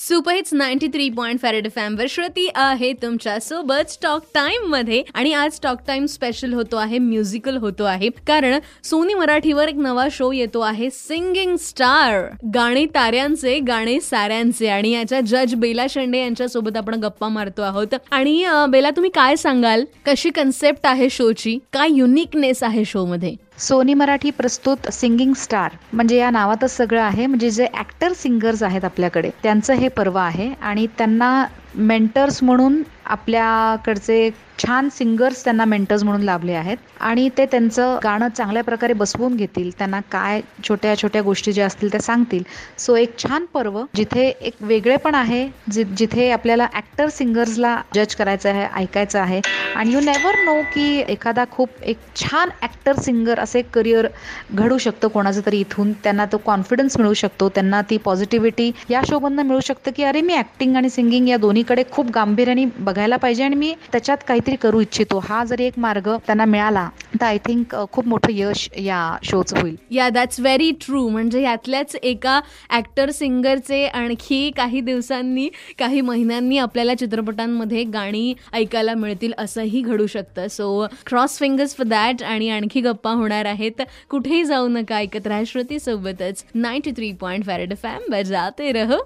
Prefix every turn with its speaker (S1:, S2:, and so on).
S1: Superhits ninety three point फॅरेड फॅमवर श्रुती आहे तुमच्यासोबत स्टॉक टाइममध्ये. आणि आज स्टॉक टाइम स्पेशल होतो आहे म्युझिकल होतो आहे. कारण सोनी मराठीवर एक नवा शो येतो आहे सिंगिंग स्टार गाणे ताऱ्यांचे गाणे साऱ्यांचे. आणि याच्या जज बेला शेंडे यांच्या सोबत आपण गप्पा मारतो आहोत. आणि बेला तुम्ही काय सांगाल? कशी कन्सेप्ट आहे शोची काय युनिकनेस आहे शो मध्ये?
S2: सोनी मराठी प्रस्तुत सिंगिंग स्टार. म्हणजे या नावातच सगळं आहे. म्हणजे जे ॲक्टर सिंगर्स आहेत आपल्याकडे त्यांचं हे पर्व आहे. आणि त्यांना मेंटर्स म्हणून आपल्याकडचे छान सिंगर्स त्यांना मेंटर्स म्हणून लाभले आहेत. आणि ते त्यांचं गाणं चांगल्या प्रकारे बसवून घेतील. त्यांना काय छोट्या छोट्या गोष्टी ज्या असतील त्या सांगतील. सो एक छान पर्व जिथे एक वेगळे पण आहे जि जिथे आपल्याला ॲक्टर सिंगर्सला जज करायचं आहे ऐकायचं आहे. आणि यू नेवर नो की एखादा खूप एक छान ॲक्टर सिंगर असे करिअर घडू शकतं कोणाचं तरी इथून. त्यांना तो कॉन्फिडन्स मिळू शकतो. त्यांना ती पॉझिटिव्हिटी या शोमधनं मिळू शकतं की अरे मी ॲक्टिंग आणि सिंगिंग या दोन्ही दोन्हीकडे खूप गांभीर्याने बघायला पाहिजे आणि मी त्याच्यात काहीतरी करू इच्छितो. हा जरी एक मार्ग त्यांना मिळाला तर आय थिंक खूप मोठं यश या शोचं होईल.
S1: या दॅट्स व्हेरी ट्रू म्हणजे यातल्याच एका ॲक्टर सिंगरचे आणखी काही दिवसांनी काही महिन्यांनी आपल्याला चित्रपटांमध्ये गाणी ऐकायला मिळतील असंही घडू शकतं. So cross fingers for that आणि आणखी गप्पा होणार आहेत. कुठेही जाऊ नका ऐकत राहा श्रुती सोबतच ninety three point farad FM बजाते रहो.